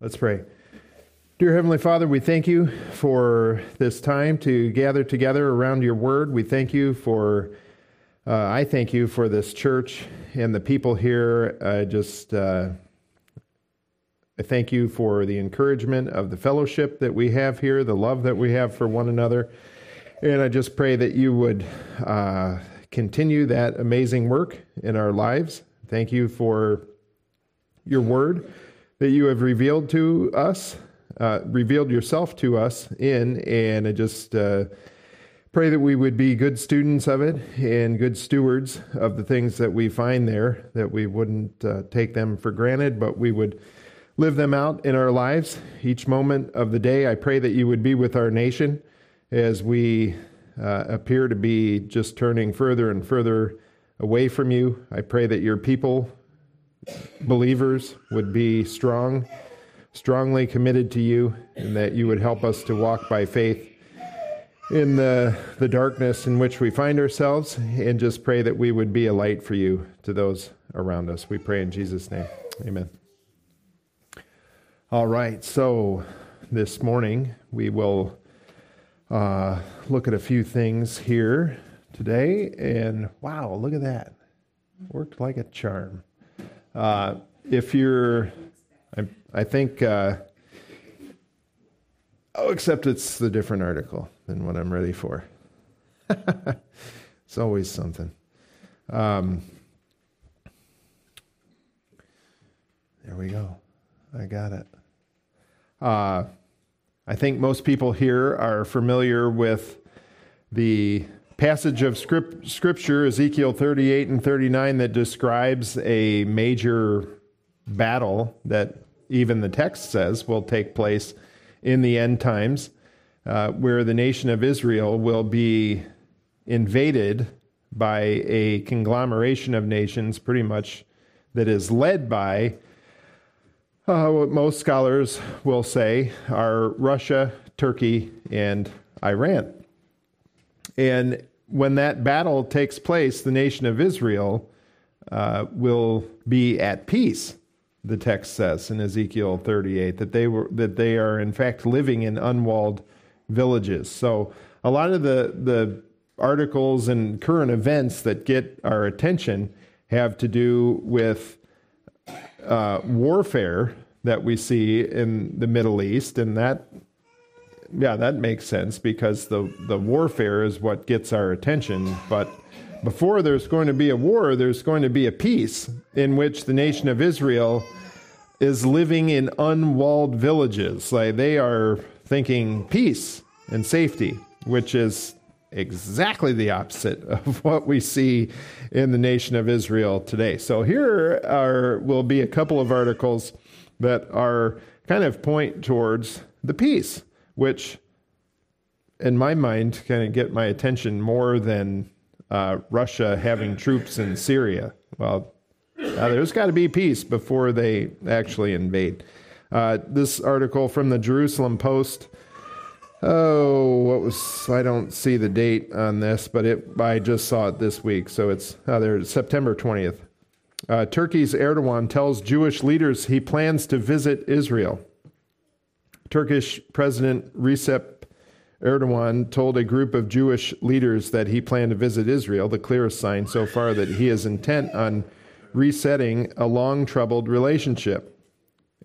Let's pray. Dear Heavenly Father, we thank you for this time to gather together around your word. We thank you for, uh, I thank you for this church and the people here. I just, uh, I thank you for the encouragement of the fellowship that we have here, the love that we have for one another. And I just pray that you would uh, continue that amazing work in our lives. Thank you for your word that you have revealed to us, uh, revealed yourself to us in, and I just uh, pray that we would be good students of it and good stewards of the things that we find there, that we wouldn't uh, take them for granted, but we would live them out in our lives each moment of the day. I pray that you would be with our nation as we uh, appear to be just turning further and further away from you. I pray that your people believers would be strong, strongly committed to you, and that you would help us to walk by faith in the, the darkness in which we find ourselves, and just pray that we would be a light for you to those around us. We pray in Jesus' name. Amen. All right, so this morning we will uh, look at a few things here today, and wow, look at that. Worked like a charm. Uh, if you're, I, I think, uh, oh, except it's the different article than what I'm ready for. it's always something. Um, there we go. I got it. Uh, I think most people here are familiar with the passage of script, scripture, Ezekiel 38 and 39, that describes a major battle that even the text says will take place in the end times, uh, where the nation of Israel will be invaded by a conglomeration of nations, pretty much that is led by uh, what most scholars will say are Russia, Turkey, and Iran. And when that battle takes place, the nation of Israel uh, will be at peace. The text says in Ezekiel 38 that they were that they are in fact living in unwalled villages. So a lot of the the articles and current events that get our attention have to do with uh, warfare that we see in the Middle East, and that yeah, that makes sense because the, the warfare is what gets our attention. But before there's going to be a war, there's going to be a peace in which the nation of Israel is living in unwalled villages. Like they are thinking peace and safety, which is exactly the opposite of what we see in the nation of Israel today. So here are will be a couple of articles that are kind of point towards the peace which in my mind kind of get my attention more than uh, Russia having troops in Syria. Well, uh, there's got to be peace before they actually invade. Uh, this article from the Jerusalem Post. Oh, what was I don't see the date on this, but it I just saw it this week, so it's uh, there September twentieth. Uh, Turkey's Erdogan tells Jewish leaders he plans to visit Israel. Turkish President Recep Erdogan told a group of Jewish leaders that he planned to visit Israel, the clearest sign so far that he is intent on resetting a long troubled relationship.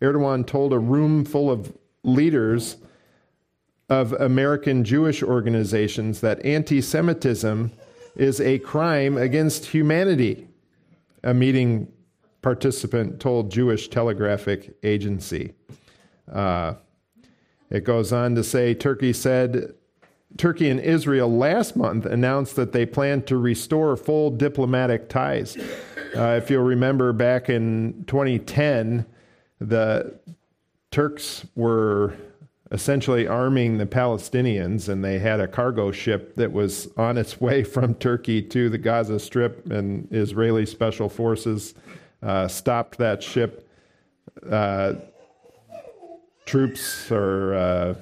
Erdogan told a room full of leaders of American Jewish organizations that anti Semitism is a crime against humanity. A meeting participant told Jewish Telegraphic Agency. Uh, it goes on to say Turkey said Turkey and Israel last month announced that they plan to restore full diplomatic ties. Uh, if you'll remember back in 2010, the Turks were essentially arming the Palestinians, and they had a cargo ship that was on its way from Turkey to the Gaza Strip, and Israeli special forces uh, stopped that ship. Uh, troops or uh,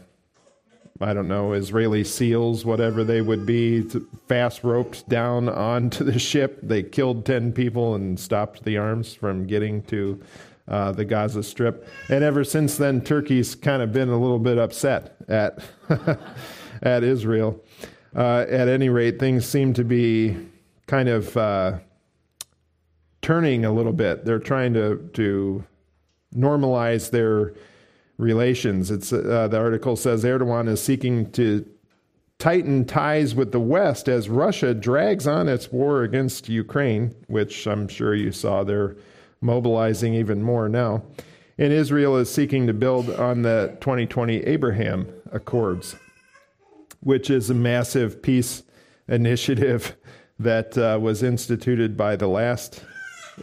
I don't know Israeli SEALs, whatever they would be, fast roped down onto the ship. They killed ten people and stopped the arms from getting to uh, the Gaza Strip. And ever since then, Turkey's kind of been a little bit upset at, at Israel. Uh, at any rate, things seem to be kind of uh, turning a little bit. They're trying to, to normalize their relations. It's, uh, the article says Erdogan is seeking to tighten ties with the West as Russia drags on its war against Ukraine, which I'm sure you saw they're mobilizing even more now. And Israel is seeking to build on the 2020 Abraham Accords, which is a massive peace initiative that uh, was instituted by the last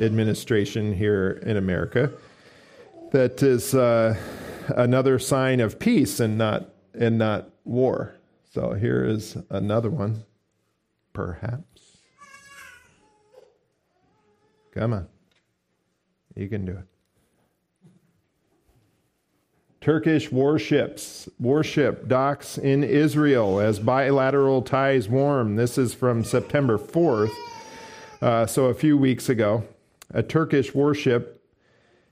administration here in America. That is uh, another sign of peace and not and not war. So here is another one, perhaps. Come on. You can do it. Turkish warships, warship docks in Israel as bilateral ties warm. This is from September 4th, uh, so a few weeks ago. A Turkish warship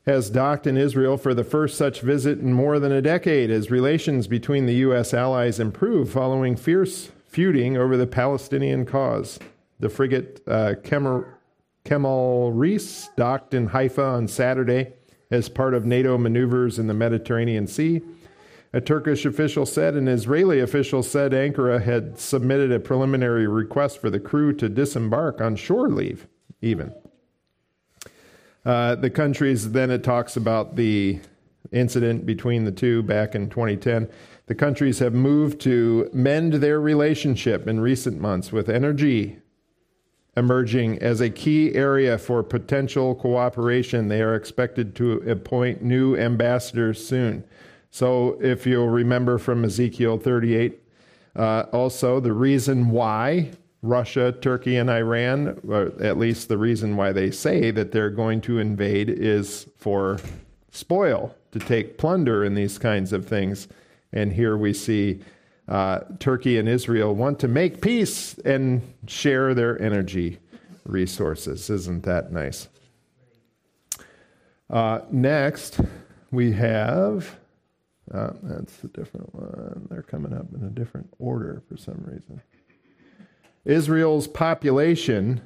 has docked in Israel for the first such visit in more than a decade as relations between the U.S. allies improve following fierce feuding over the Palestinian cause. The frigate uh, Kemal Reis docked in Haifa on Saturday as part of NATO maneuvers in the Mediterranean Sea. A Turkish official said an Israeli official said Ankara had submitted a preliminary request for the crew to disembark on shore leave, even. Uh, the countries, then it talks about the incident between the two back in 2010. The countries have moved to mend their relationship in recent months with energy emerging as a key area for potential cooperation. They are expected to appoint new ambassadors soon. So, if you'll remember from Ezekiel 38, uh, also the reason why Russia, Turkey, and Iran, at least the reason why they say that they're going to invade is for spoil, to take plunder in these kinds of things. And here we see uh, Turkey and Israel want to make peace and share their energy resources. Isn't that nice? Uh, next, we have. Uh, that's a different one. They're coming up in a different order for some reason. Israel's population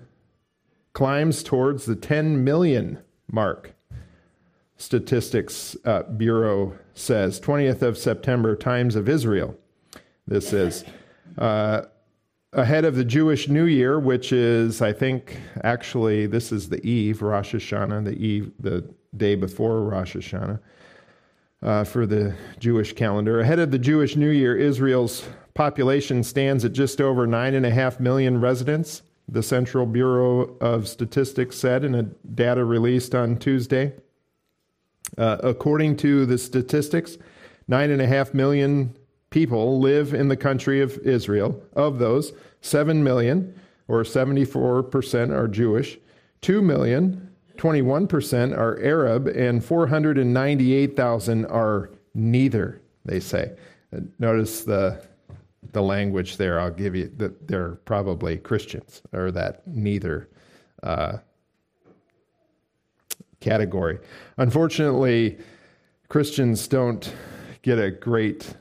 climbs towards the 10 million mark. Statistics uh, Bureau says 20th of September, Times of Israel. This is uh, ahead of the Jewish New Year, which is, I think, actually this is the eve, Rosh Hashanah, the eve, the day before Rosh Hashanah. Uh, for the Jewish calendar. Ahead of the Jewish New Year, Israel's population stands at just over 9.5 million residents, the Central Bureau of Statistics said in a data released on Tuesday. Uh, according to the statistics, 9.5 million people live in the country of Israel. Of those, 7 million, or 74%, are Jewish, 2 million, 21% are Arab, and 498,000 are neither, they say. Notice the the language there, I'll give you that they're probably Christians or that neither uh, category. Unfortunately, Christians don't get a great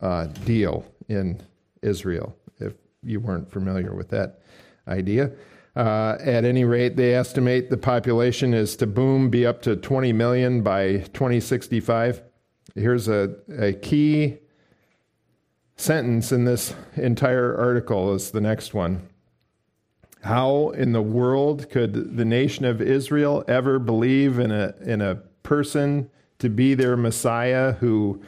uh, deal in Israel, if you weren't familiar with that idea. Uh, at any rate, they estimate the population is to boom, be up to 20 million by 2065. Here's a, a key sentence in this entire article is the next one. How in the world could the nation of Israel ever believe in a, in a person to be their Messiah who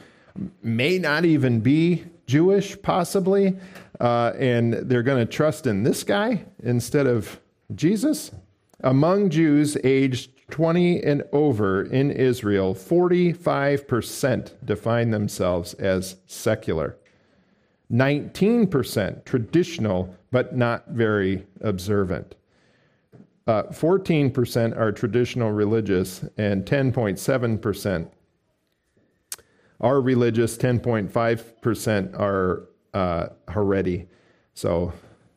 may not even be Jewish, possibly, uh, and they're going to trust in this guy instead of Jesus? Among Jews aged 20 and over in Israel, 45% define themselves as secular. 19% traditional, but not very observant. Uh, 14% are traditional religious, and 10.7% are religious, 10.5% are uh, Haredi, so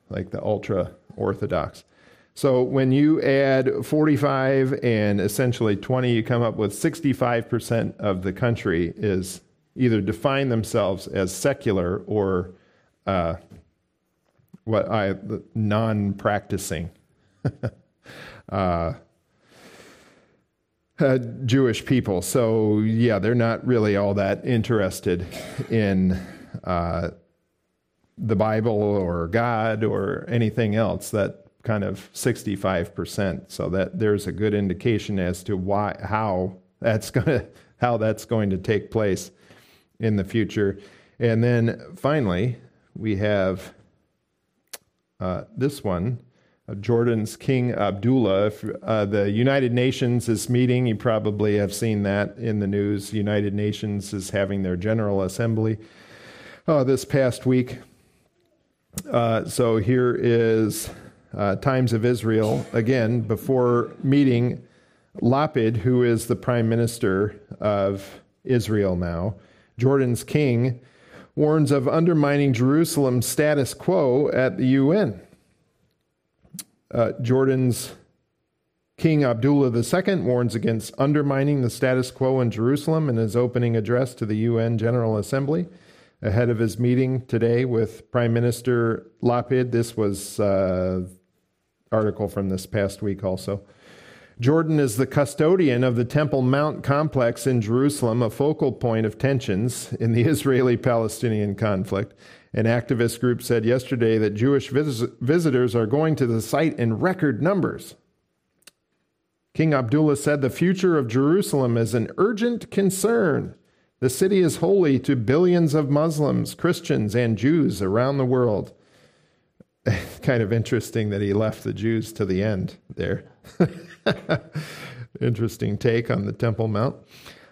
like the ultra Orthodox. So when you add 45 and essentially 20, you come up with 65% of the country is either define themselves as secular or uh, what I non-practicing uh, uh, Jewish people. So yeah, they're not really all that interested in uh, the Bible or God or anything else. That kind of 65%. So that there's a good indication as to why how that's going to how that's going to take place in the future. And then finally, we have uh, this one. Uh, Jordan's King Abdullah. If, uh, the United Nations is meeting. You probably have seen that in the news. United Nations is having their General Assembly uh, this past week. Uh, so here is uh, Times of Israel again before meeting Lapid, who is the prime minister of Israel now. Jordan's king warns of undermining Jerusalem's status quo at the UN. Uh, Jordan's King Abdullah II warns against undermining the status quo in Jerusalem in his opening address to the UN General Assembly ahead of his meeting today with Prime Minister Lapid. This was uh, article from this past week also. Jordan is the custodian of the Temple Mount complex in Jerusalem, a focal point of tensions in the Israeli Palestinian conflict. An activist group said yesterday that Jewish vis- visitors are going to the site in record numbers. King Abdullah said the future of Jerusalem is an urgent concern. The city is holy to billions of Muslims, Christians, and Jews around the world. kind of interesting that he left the Jews to the end there. interesting take on the Temple Mount.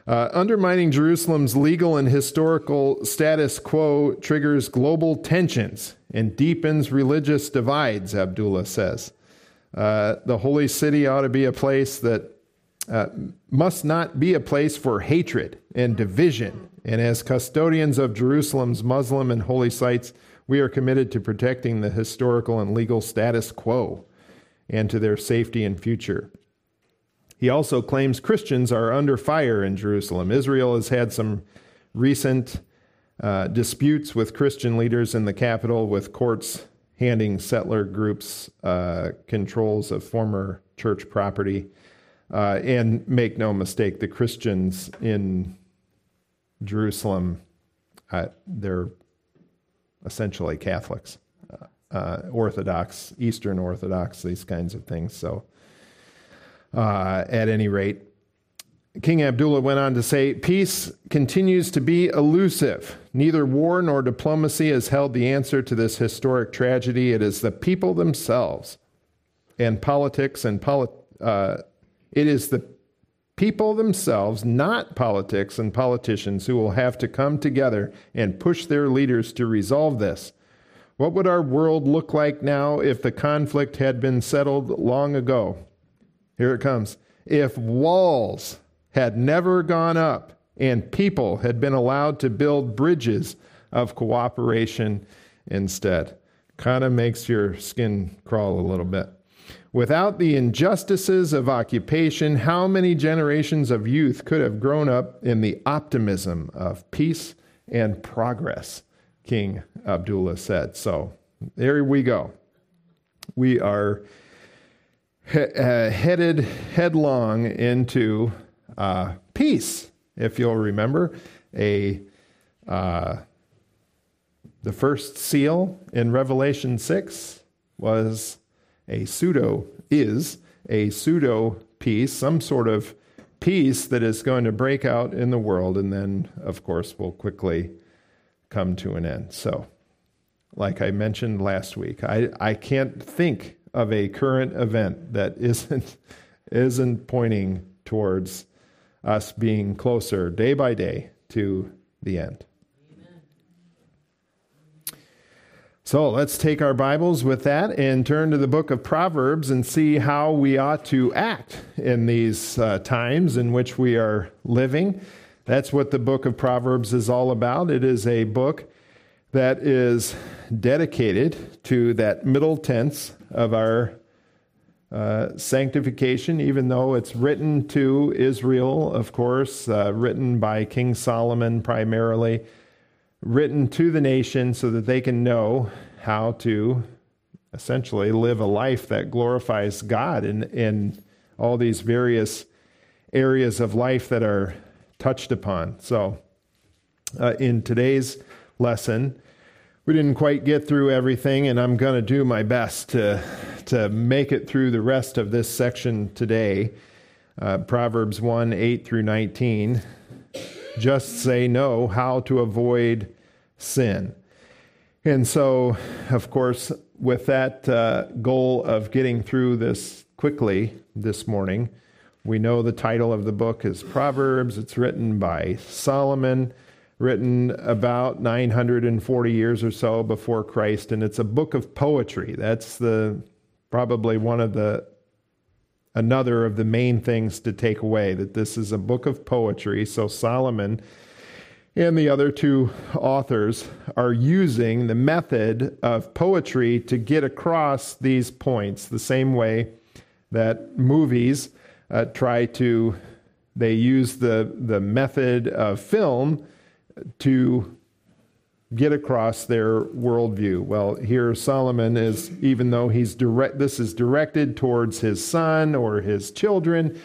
Uh, undermining Jerusalem's legal and historical status quo triggers global tensions and deepens religious divides, Abdullah says. Uh, the holy city ought to be a place that uh, must not be a place for hatred and division. And as custodians of Jerusalem's Muslim and holy sites, we are committed to protecting the historical and legal status quo and to their safety and future. He also claims Christians are under fire in Jerusalem. Israel has had some recent uh, disputes with Christian leaders in the capital, with courts handing settler groups uh, controls of former church property. Uh, and make no mistake, the Christians in Jerusalem, uh, they're essentially Catholics, uh, uh, Orthodox, Eastern Orthodox, these kinds of things. So, uh, at any rate, King Abdullah went on to say, Peace continues to be elusive. Neither war nor diplomacy has held the answer to this historic tragedy. It is the people themselves and politics and uh, it is the people themselves, not politics and politicians, who will have to come together and push their leaders to resolve this. What would our world look like now if the conflict had been settled long ago? Here it comes. If walls had never gone up and people had been allowed to build bridges of cooperation instead. Kind of makes your skin crawl a little bit. Without the injustices of occupation, how many generations of youth could have grown up in the optimism of peace and progress? King Abdullah said. So there we go. We are he- uh, headed headlong into uh, peace. If you'll remember, a uh, the first seal in Revelation six was a pseudo is a pseudo peace, some sort of peace that is going to break out in the world, and then, of course, will quickly come to an end. So, like I mentioned last week, I, I can't think of a current event that isn't isn't pointing towards us being closer day by day to the end. So let's take our Bibles with that and turn to the book of Proverbs and see how we ought to act in these uh, times in which we are living. That's what the book of Proverbs is all about. It is a book that is dedicated to that middle tense of our uh, sanctification, even though it's written to Israel, of course, uh, written by King Solomon primarily, written to the nation so that they can know how to essentially live a life that glorifies God in, in all these various areas of life that are touched upon. So, uh, in today's lesson, we didn't quite get through everything, and I'm going to do my best to, to make it through the rest of this section today. Uh, Proverbs 1 8 through 19. Just say no, how to avoid sin. And so, of course, with that uh, goal of getting through this quickly this morning, we know the title of the book is Proverbs. It's written by Solomon written about 940 years or so before Christ, and it's a book of poetry. That's the probably one of the another of the main things to take away that this is a book of poetry. So Solomon and the other two authors are using the method of poetry to get across these points the same way that movies uh, try to they use the the method of film to get across their worldview. Well, here Solomon is, even though he's direct, this is directed towards his son or his children,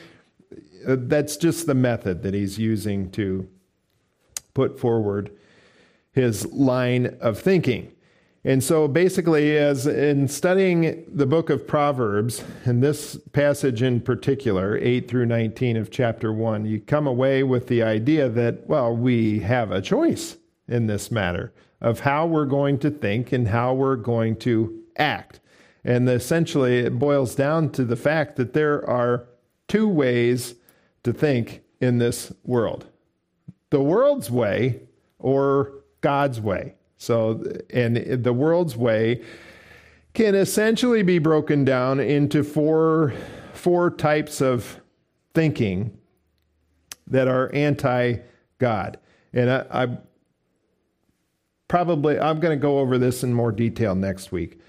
uh, that's just the method that he's using to put forward his line of thinking. And so basically, as in studying the book of Proverbs, and this passage in particular, 8 through 19 of chapter 1, you come away with the idea that, well, we have a choice in this matter of how we're going to think and how we're going to act. And essentially, it boils down to the fact that there are two ways to think in this world the world's way or God's way. So, and the world's way can essentially be broken down into four, four types of thinking that are anti God. And I, I probably, I'm going to go over this in more detail next week.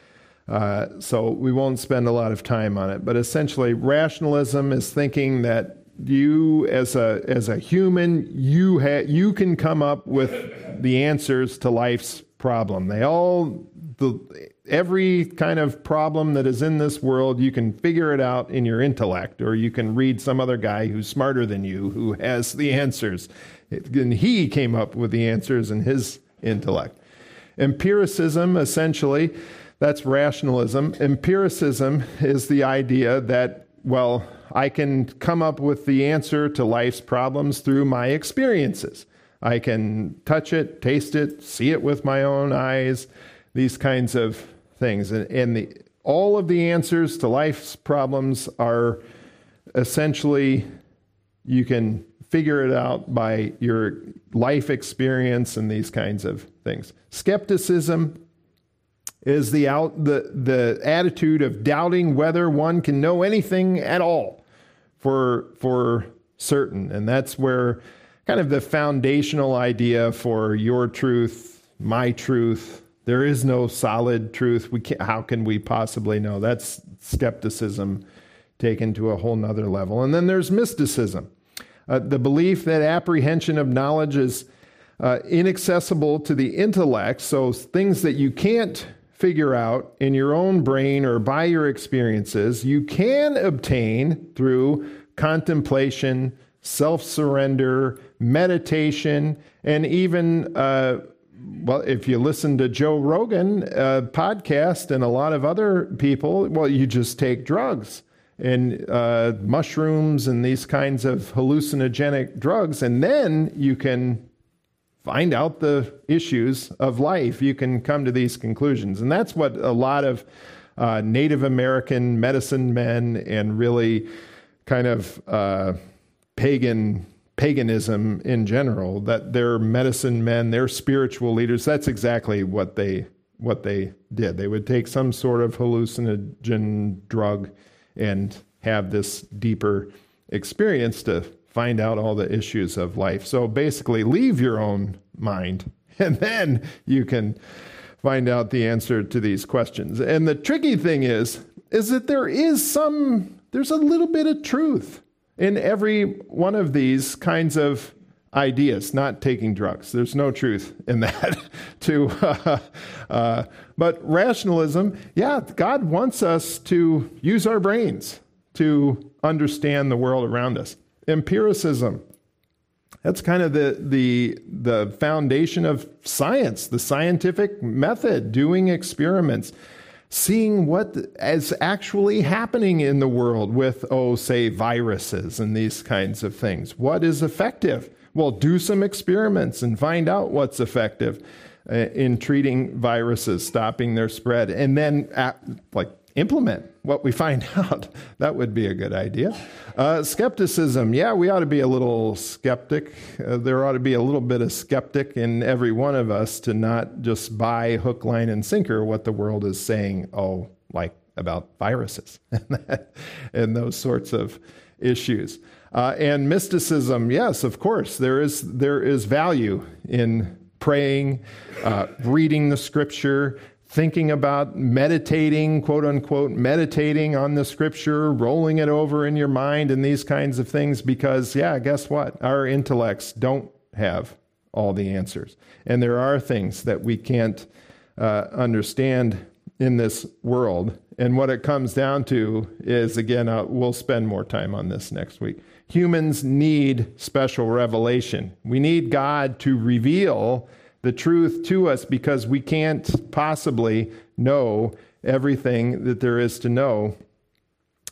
Uh, so we won't spend a lot of time on it. But essentially, rationalism is thinking that you as a as a human you ha- you can come up with the answers to life's problem they all the every kind of problem that is in this world you can figure it out in your intellect or you can read some other guy who's smarter than you who has the answers and he came up with the answers in his intellect empiricism essentially that's rationalism empiricism is the idea that well I can come up with the answer to life's problems through my experiences. I can touch it, taste it, see it with my own eyes, these kinds of things. And, and the, all of the answers to life's problems are essentially, you can figure it out by your life experience and these kinds of things. Skepticism is the out the the attitude of doubting whether one can know anything at all for for certain. And that's where kind of the foundational idea for your truth my truth there is no solid truth. We can't, how can we possibly know? That's skepticism taken to a whole nother level. And then there's mysticism uh, the belief that apprehension of knowledge is uh, inaccessible to the intellect so things that you can't figure out in your own brain or by your experiences, you can obtain through contemplation, self surrender, meditation, and even, uh, well, if you listen to Joe Rogan uh, podcast and a lot of other people, well, you just take drugs and uh, mushrooms and these kinds of hallucinogenic drugs, and then you can find out the issues of life, you can come to these conclusions. And that's what a lot of uh, Native American medicine men and really kind of uh, pagan paganism in general that they're medicine men they're spiritual leaders. That's exactly what they what they did. They would take some sort of hallucinogen drug and have this deeper experience to find out all the issues of life. So basically, leave your own mind, and then you can find out the answer to these questions. And the tricky thing is, is that there is some, there's a little bit of truth in every one of these kinds of ideas, not taking drugs. There's no truth in that. to, uh, uh, but rationalism, yeah, God wants us to use our brains to understand the world around us. Empiricism, that's kind of the, the, the foundation of science, the scientific method, doing experiments seeing what is actually happening in the world with, oh, say, viruses and these kinds of things. What is effective? Well, do some experiments and find out what's effective in treating viruses, stopping their spread, and then, like, implement what we find out. that would be a good idea. Uh, skepticism, yeah, we ought to be a little skeptic. Uh, there ought to be a little bit of skeptic in every one of us to not just buy hook, line, and sinker what the world is saying, oh, like about viruses and those sorts of issues. Uh, and mysticism, yes, of course, there is, there is value in praying, uh, reading the scripture, thinking about meditating, quote unquote, meditating on the scripture, rolling it over in your mind, and these kinds of things, because, yeah, guess what? Our intellects don't have all the answers. And there are things that we can't uh, understand in this world. And what it comes down to is, again, uh, we'll spend more time on this next week. Humans need special revelation. We need God to reveal the truth to us because we can't possibly know everything that there is to know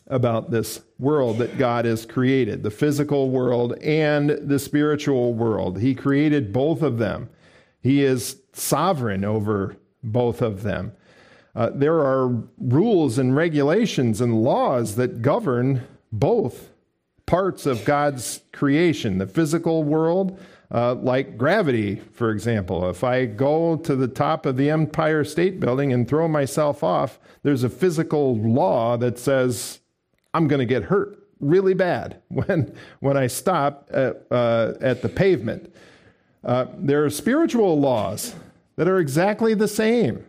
about this world that God has created the physical world and the spiritual world. He created both of them, He is sovereign over both of them. Uh, there are rules and regulations and laws that govern both parts of God's creation the physical world uh, like gravity, for example. If I go to the top of the Empire State Building and throw myself off, there's a physical law that says I'm going to get hurt really bad when, when I stop at, uh, at the pavement. Uh, there are spiritual laws that are exactly the same,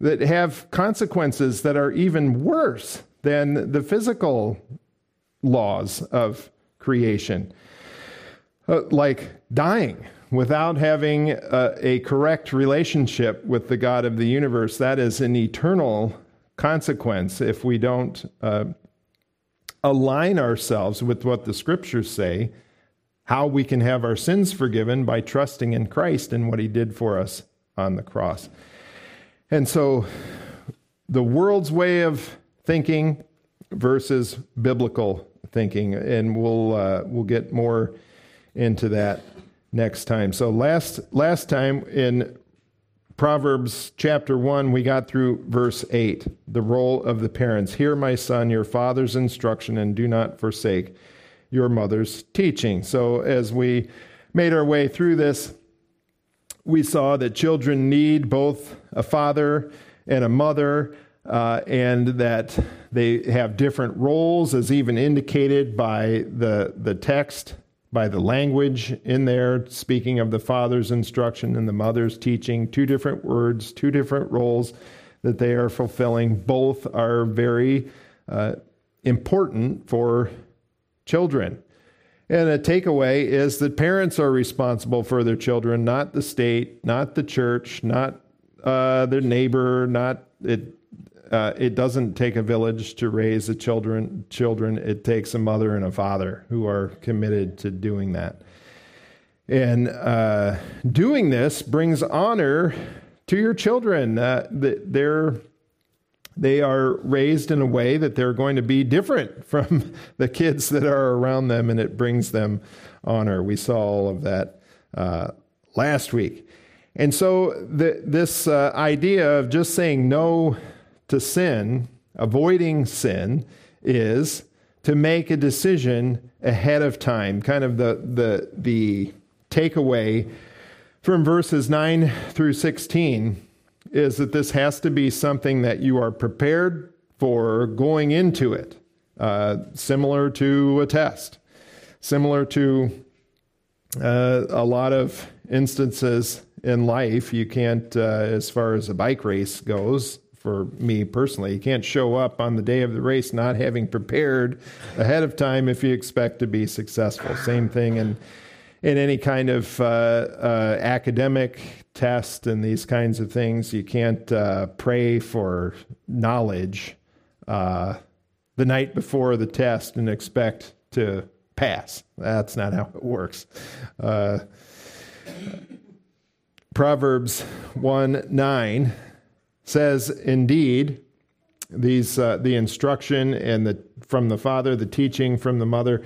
that have consequences that are even worse than the physical laws of creation. Uh, like dying without having a, a, correct relationship with the God of the universe. That is an eternal consequence if we don't uh, align ourselves with what the scriptures say, how we can have our sins forgiven by trusting in Christ and what he did for us on the cross. And so the world's way of thinking versus biblical thinking, and we'll, uh, we'll get more into that next time. So last last time in Proverbs chapter 1 we got through verse 8, the role of the parents. Hear my son your father's instruction and do not forsake your mother's teaching. So as we made our way through this, we saw that children need both a father and a mother. Uh, and that they have different roles, as even indicated by the, the text by the language in there, speaking of the father's instruction and the mother's teaching, two different words, two different roles that they are fulfilling. Both are very uh, important for children. And a takeaway is that parents are responsible for their children, not the state, not the church, not uh, their neighbor, not it uh, it doesn't take a village to raise the children. Children, it takes a mother and a father who are committed to doing that. And uh, doing this brings honor to your children. Uh, they're they are raised in a way that they're going to be different from the kids that are around them, and it brings them honor. We saw all of that uh, last week. And so, the, this uh, idea of just saying no to sin, avoiding sin, is to make a decision ahead of time. Kind of the, the, the takeaway from verses 9 through 16 is that this has to be something that you are prepared for going into it, uh, similar to a test, similar to uh, a lot of instances in life. You can't, uh, as far as a bike race goes, for me personally, you can't show up on the day of the race not having prepared ahead of time if you expect to be successful. Same thing in in any kind of uh, uh, academic test and these kinds of things. You can't uh, pray for knowledge uh, the night before the test and expect to pass. That's not how it works. Uh, Proverbs 1 9 says, Indeed, these, uh, the instruction and the, from the father, the teaching from the mother,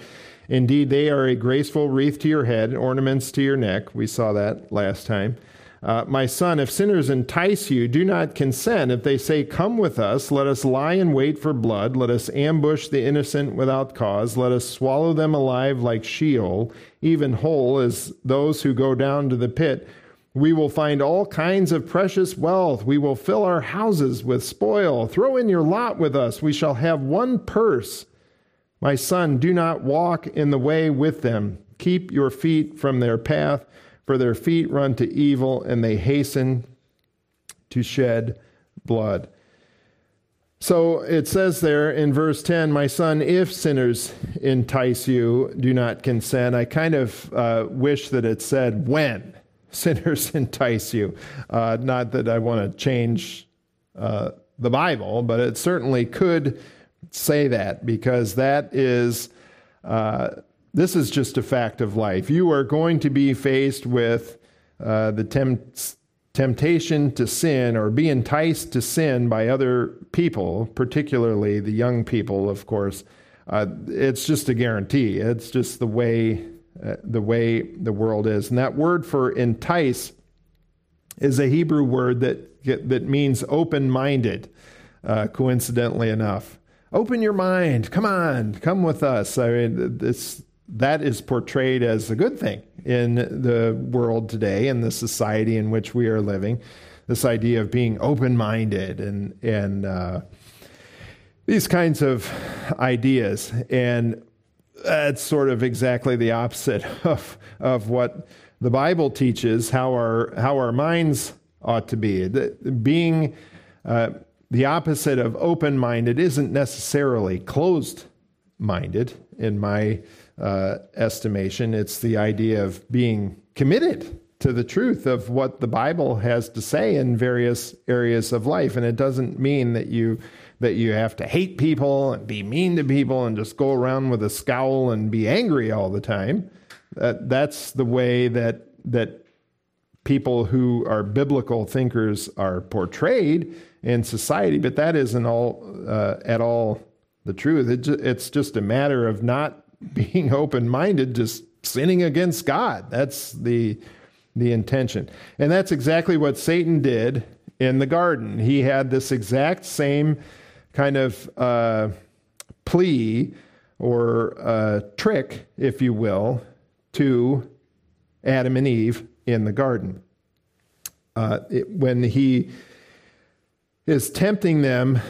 indeed, they are a graceful wreath to your head, ornaments to your neck. We saw that last time. Uh, my son, if sinners entice you, do not consent. If they say, Come with us, let us lie in wait for blood, let us ambush the innocent without cause, let us swallow them alive like Sheol, even whole as those who go down to the pit. We will find all kinds of precious wealth. We will fill our houses with spoil. Throw in your lot with us. We shall have one purse. My son, do not walk in the way with them. Keep your feet from their path for their feet run to evil and they hasten to shed blood. So it says there in verse 10, My son, if sinners entice you, do not consent. I kind of uh, wish that it said, When sinners entice you. Uh, not that I want to change uh, the Bible, but it certainly could say that because that is uh, this is just a fact of life. You are going to be faced with uh, the temp- temptation to sin or be enticed to sin by other people, particularly the young people, of course. Uh, it's just a guarantee. It's just the way uh, the way the world is. And that word for entice is a Hebrew word that that means open-minded. Uh, coincidentally enough, open your mind. Come on, come with us. I mean, this that is portrayed as a good thing in the world today, in the society in which we are living. This idea of being open minded and, and uh, these kinds of ideas. And that's sort of exactly the opposite of, of what the Bible teaches how our, how our minds ought to be. Being uh, the opposite of open minded isn't necessarily closed minded, in my uh, estimation. It's the idea of being committed to the truth of what the Bible has to say in various areas of life. And it doesn't mean that you that you have to hate people and be mean to people and just go around with a scowl and be angry all the time. That, that's the way that that people who are biblical thinkers are portrayed in society, but that isn't all uh, at all the truth. It, it's just a matter of not being open minded, just sinning against God. That's the, the intention. And that's exactly what Satan did in the garden. He had this exact same kind of uh, plea or uh, trick, if you will, to Adam and Eve in the garden. Uh, it, when he is tempting them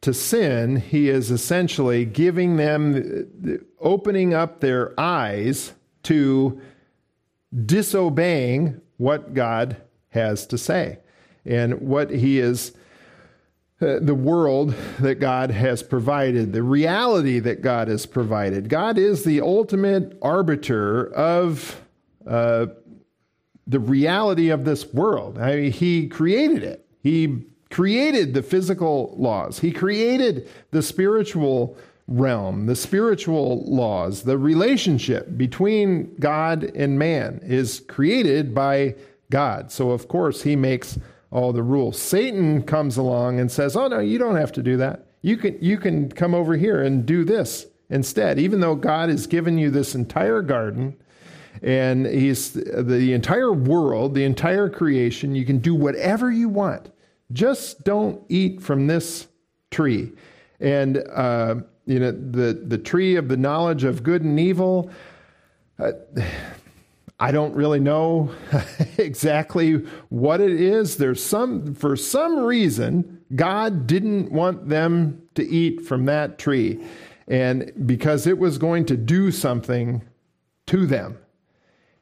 to sin, he is essentially giving them, opening up their eyes to disobeying what God has to say and what he is uh, the world that God has provided, the reality that God has provided. God is the ultimate arbiter of uh, the reality of this world. I mean, he created it. He created the physical laws, He created the spiritual realm, the spiritual laws, the relationship between God and man is created by God. So, of course, He makes all the rules. Satan comes along and says, Oh, no, you don't have to do that. You can, you can come over here and do this instead, even though God has given you this entire garden and he's the entire world, the entire creation. You can do whatever you want. Just don't eat from this tree. And, uh, you know, the, the tree of the knowledge of good and evil, uh, I don't really know exactly what it is. There's some, for some reason, God didn't want them to eat from that tree. And because it was going to do something to them.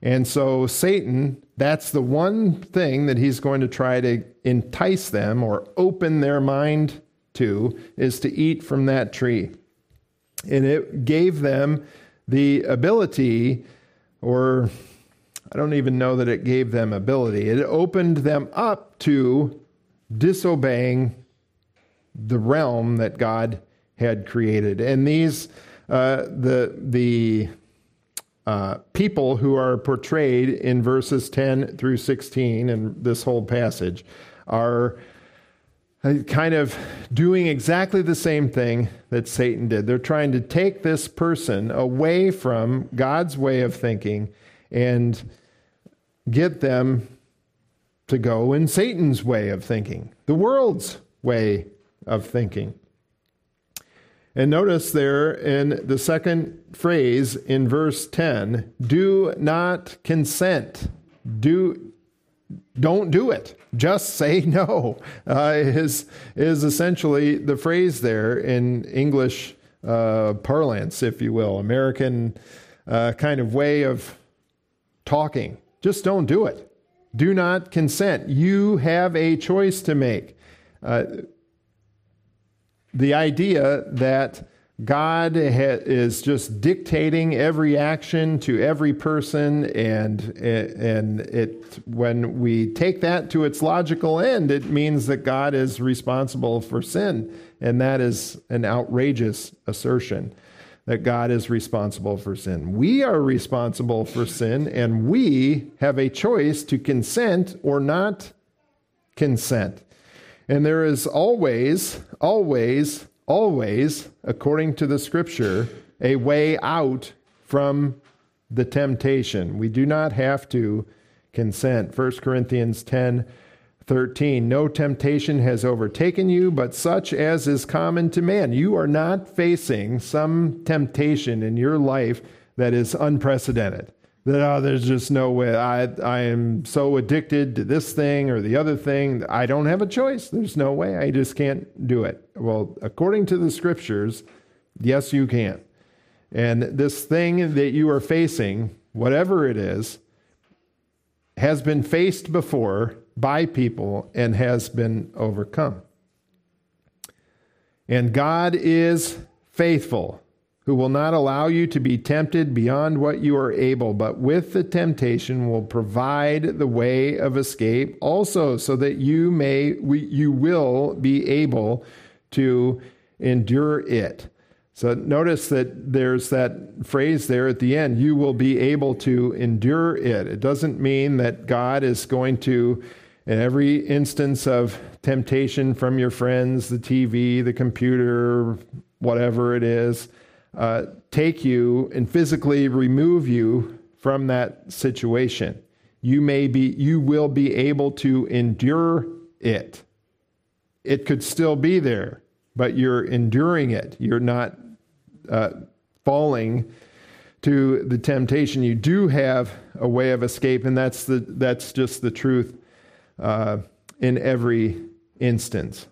And so, Satan, that's the one thing that he's going to try to entice them or open their mind to, is to eat from that tree. And it gave them the ability, or I don't even know that it gave them ability, it opened them up to disobeying the realm that God had created. And these, uh, the, the uh, people who are portrayed in verses 10 through 16 in this whole passage are uh, kind of doing exactly the same thing that Satan did. They're trying to take this person away from God's way of thinking and get them to go in Satan's way of thinking, the world's way of thinking. And notice there in the second phrase in verse 10 do not consent. Do, don't do it. Just say no. Uh, is, is essentially the phrase there in English uh, parlance, if you will, American uh, kind of way of talking. Just don't do it. Do not consent. You have a choice to make. Uh, the idea that God ha- is just dictating every action to every person, and and it when we take that to its logical end, it means that God is responsible for sin, and that is an outrageous assertion that God is responsible for sin. We are responsible for sin, and we have a choice to consent or not consent. And there is always, always, always, according to the scripture, a way out from the temptation. We do not have to consent. 1 Corinthians 10 13. No temptation has overtaken you, but such as is common to man. You are not facing some temptation in your life that is unprecedented that oh, there's just no way. I I am so addicted to this thing or the other thing. I don't have a choice. There's no way. I just can't do it. Well, according to the scriptures, yes, you can. And this thing that you are facing, whatever it is, has been faced before by people and has been overcome. And God is faithful who will not allow you to be tempted beyond what you are able, but with the temptation will provide the way of escape also, so that you may you will be able to endure it. So notice that there's that phrase there at the end, you will be able to endure it. It doesn't mean that God is going to in every instance of temptation from your friends, the TV, the computer, whatever it is, uh, take you and physically remove you from that situation. You may be, you will be able to endure it. It could still be there, but you're enduring it. You're not uh, falling to the temptation. You do have a way of escape, and that's the that's just the truth uh, in every instance,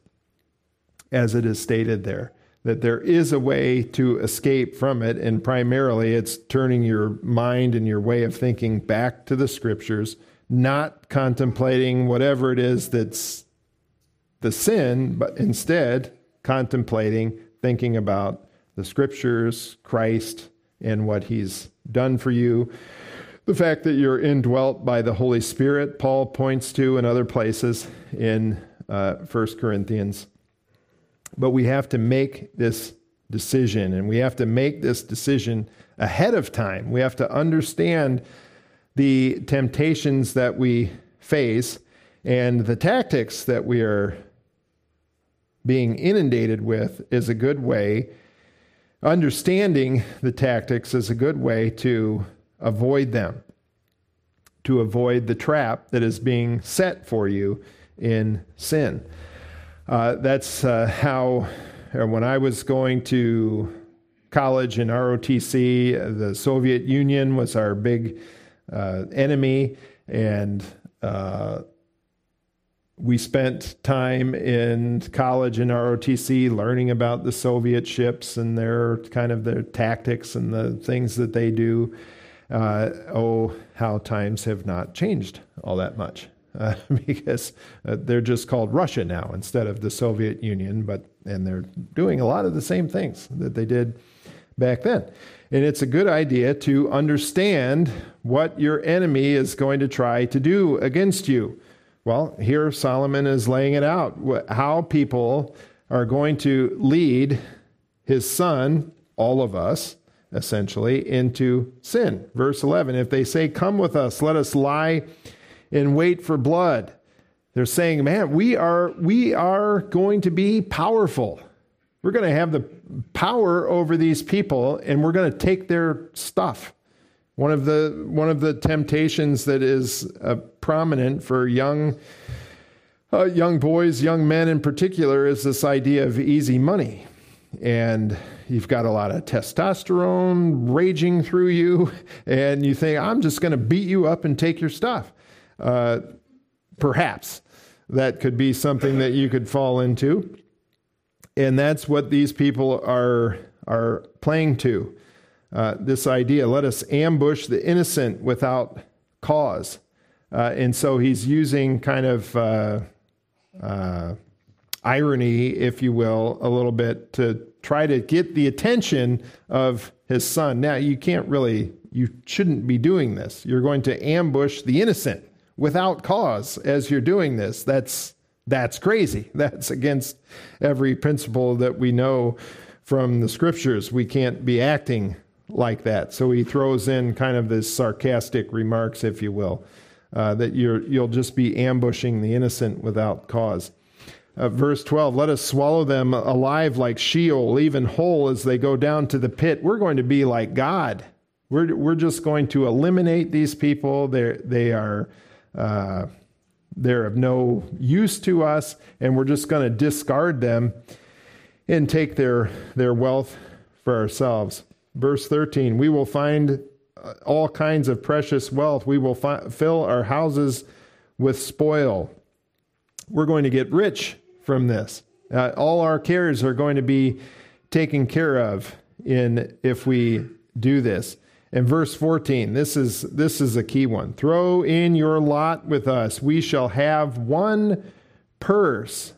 as it is stated there that there is a way to escape from it, and primarily it's turning your mind and your way of thinking back to the scriptures, not contemplating whatever it is that's the sin, but instead contemplating, thinking about the scriptures, Christ, and what he's done for you. The fact that you're indwelt by the Holy Spirit, Paul points to in other places in uh, 1 Corinthians. But we have to make this decision, and we have to make this decision ahead of time. We have to understand the temptations that we face and the tactics that we are being inundated with is a good way. Understanding the tactics is a good way to avoid them, to avoid the trap that is being set for you in sin. Uh, that's uh, how, uh, when I was going to college in ROTC, the Soviet Union was our big uh, enemy, and uh, we spent time in college in ROTC learning about the Soviet ships and their kind of their tactics and the things that they do. Uh, oh, how times have not changed all that much. Uh, because uh, they're just called Russia now instead of the Soviet Union, but and they're doing a lot of the same things that they did back then. And it's a good idea to understand what your enemy is going to try to do against you. Well, here Solomon is laying it out how people are going to lead his son, all of us, essentially, into sin. Verse 11 If they say, Come with us, let us lie in wait for blood. They're saying, man, we are, we are going to be powerful. We're going to have the power over these people and we're going to take their stuff. One of the, one of the temptations that is uh, prominent for young, uh, young boys, young men in particular, is this idea of easy money. And you've got a lot of testosterone raging through you, and you think, I'm just going to beat you up and take your stuff. Uh, perhaps that could be something that you could fall into. And that's what these people are, are playing to. Uh, this idea let us ambush the innocent without cause. Uh, and so he's using kind of uh, uh, irony, if you will, a little bit to try to get the attention of his son. Now, you can't really, you shouldn't be doing this. You're going to ambush the innocent without cause as you're doing this. That's that's crazy. That's against every principle that we know from the scriptures. We can't be acting like that. So he throws in kind of this sarcastic remarks, if you will, uh, that you're, you'll just be ambushing the innocent without cause. Uh, verse 12, let us swallow them alive like Sheol, even whole as they go down to the pit. We're going to be like God. We're, we're just going to eliminate these people. They're, they are uh, they're of no use to us, and we're just going to discard them and take their, their wealth for ourselves. Verse 13 We will find uh, all kinds of precious wealth, we will fi- fill our houses with spoil. We're going to get rich from this. Uh, all our cares are going to be taken care of in if we do this. And verse 14, this is, this is a key one. Throw in your lot with us. We shall have one purse.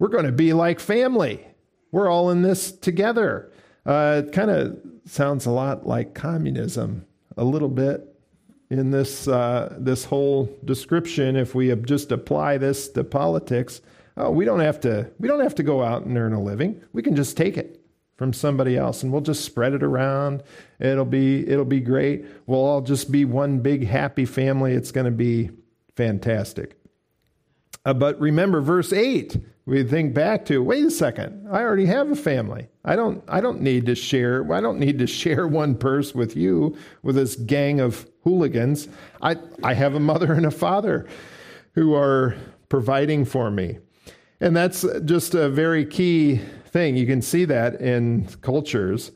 We're going to be like family. We're all in this together. Uh, it kind of sounds a lot like communism, a little bit in this, uh, this whole description. If we just apply this to politics, oh, we don't have to, we don't have to go out and earn a living. We can just take it from somebody else and we'll just spread it around. It'll be it'll be great. We'll all just be one big happy family. It's going to be fantastic. Uh, but remember verse 8 we think back to wait a second i already have a family. I don't i don't need to share i don't need to share one purse with you with this gang of hooligans. I i have a mother and a father who are providing for me and that's just a very key thing. You can see that in cultures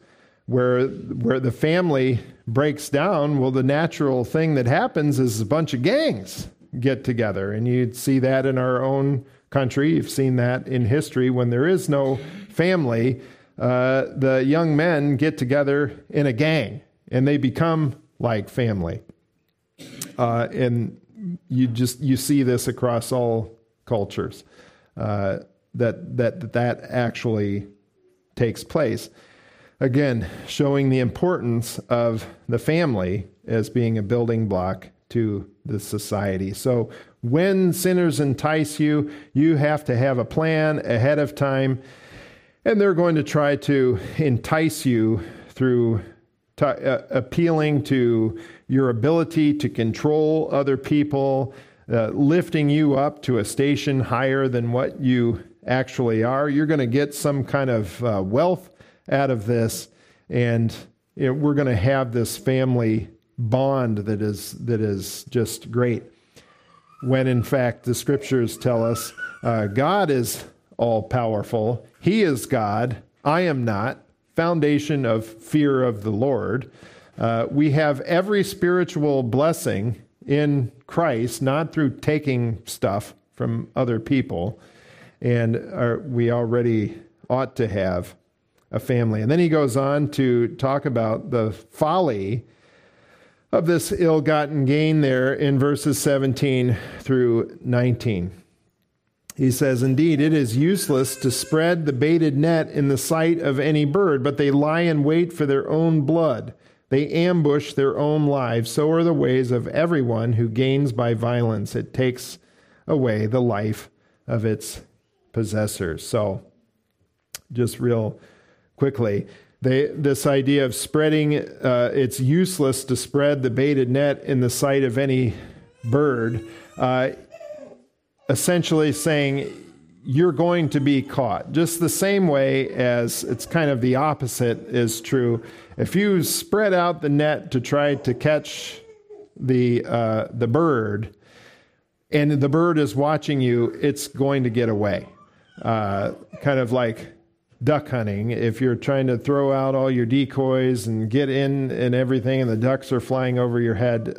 where where the family breaks down. Well, the natural thing that happens is a bunch of gangs get together, and you'd see that in our own country. You've seen that in history when there is no family. Uh, the young men get together in a gang, and they become like family. Uh, and you just you see this across all cultures. Uh, that that that actually takes place. Again, showing the importance of the family as being a building block to the society. So when sinners entice you, you have to have a plan ahead of time, and they're going to try to entice you through t- uh, appealing to your ability to control other people, uh, lifting you up to a station higher than what you actually are. You're going to get some kind of uh, wealth out of this, and we're going to have this family bond that is that is just great. When in fact the scriptures tell us uh, God is all powerful. He is God. I am not. Foundation of fear of the Lord. Uh, we have every spiritual blessing in Christ, not through taking stuff from other people and are, we already ought to have a family. And then he goes on to talk about the folly of this ill gotten gain there in verses 17 through 19. He says, Indeed, it is useless to spread the baited net in the sight of any bird, but they lie in wait for their own blood. They ambush their own lives. So are the ways of everyone who gains by violence. It takes away the life of its possessors. So, just real quickly, they, this idea of spreading, uh, it's useless to spread the baited net in the sight of any bird. Uh, essentially saying you're going to be caught. Just the same way as it's kind of the opposite is true. If you spread out the net to try to catch the uh, the bird, and the bird is watching you, it's going to get away. Uh, kind of like duck hunting. If you're trying to throw out all your decoys and get in and everything, and the ducks are flying over your head,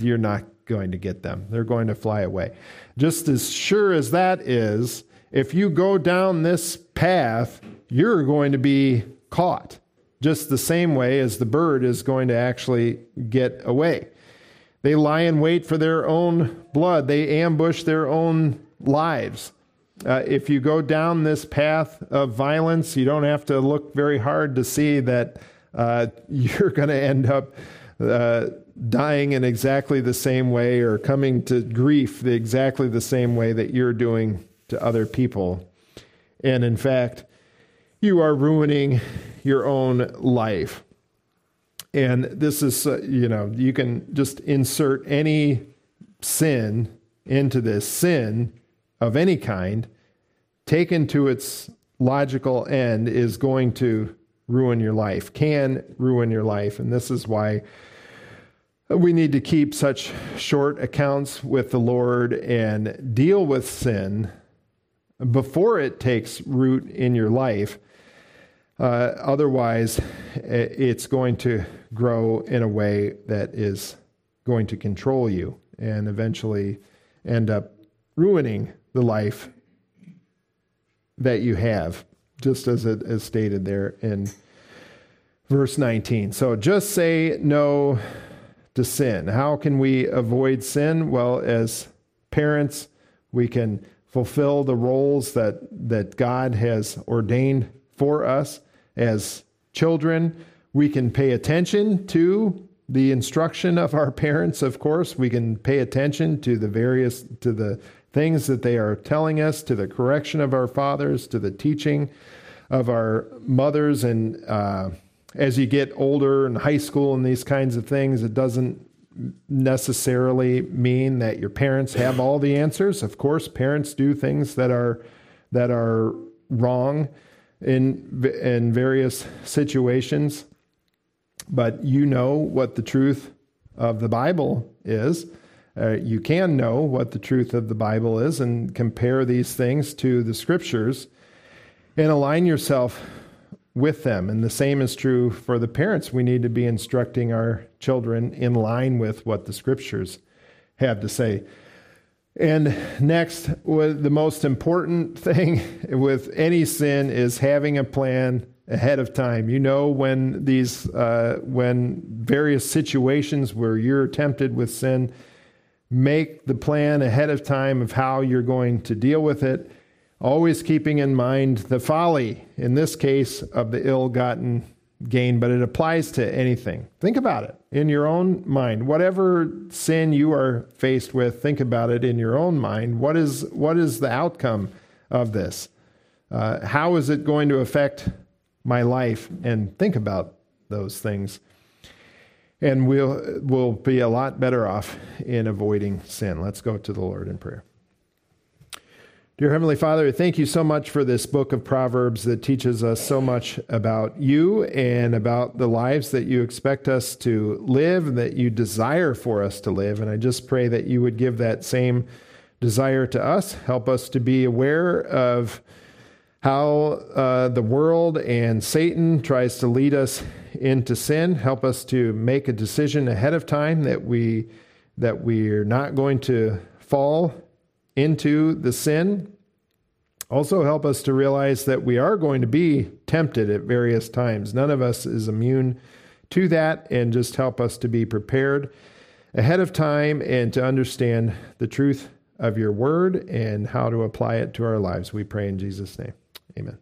you're not going to get them. They're going to fly away. Just as sure as that is, if you go down this path, you're going to be caught. Just the same way as the bird is going to actually get away. They lie in wait for their own blood, they ambush their own lives. Uh, if you go down this path of violence, you don't have to look very hard to see that uh, you're going to end up uh, dying in exactly the same way or coming to grief the exactly the same way that you're doing to other people. And in fact, you are ruining your own life. And this is, uh, you know, you can just insert any sin into this sin of any kind, taken to its logical end, is going to ruin your life, can ruin your life. And this is why we need to keep such short accounts with the Lord and deal with sin before it takes root in your life. Uh, otherwise, it's going to grow in a way that is going to control you and eventually end up ruining the life that you have, just as it is stated there in verse 19. So just say no to sin. How can we avoid sin? Well, as parents, we can fulfill the roles that, that God has ordained for us. As children, we can pay attention to the instruction of our parents, of course. We can pay attention to the various, to the things that they are telling us, to the correction of our fathers, to the teaching of our mothers and uh, as you get older in high school and these kinds of things, it doesn't necessarily mean that your parents have all the answers. Of course, parents do things that are that are wrong in in various situations, but you know what the truth of the Bible is. Uh, you can know what the truth of the Bible is and compare these things to the scriptures and align yourself with them. And the same is true for the parents. We need to be instructing our children in line with what the scriptures have to say. And next, the most important thing with any sin is having a plan ahead of time. You know when these, uh, when various situations where you're tempted with sin, make the plan ahead of time of how you're going to deal with it always keeping in mind the folly, in this case, of the ill gotten gain, but it applies to anything. Think about it in your own mind. Whatever sin you are faced with, think about it in your own mind. What is, what is the outcome of this? Uh, how is it going to affect my life? And think about those things. And we'll, we'll be a lot better off in avoiding sin. Let's go to the Lord in prayer. Dear Heavenly Father, thank you so much for this book of Proverbs that teaches us so much about you and about the lives that you expect us to live and that you desire for us to live. And I just pray that you would give that same desire to us. Help us to be aware of how uh, the world and Satan tries to lead us into sin. Help us to make a decision ahead of time that we that we're not going to fall into the sin. Also, help us to realize that we are going to be tempted at various times. None of us is immune to that and just help us to be prepared ahead of time and to understand the truth of your word and how to apply it to our lives. We pray in Jesus' name. Amen.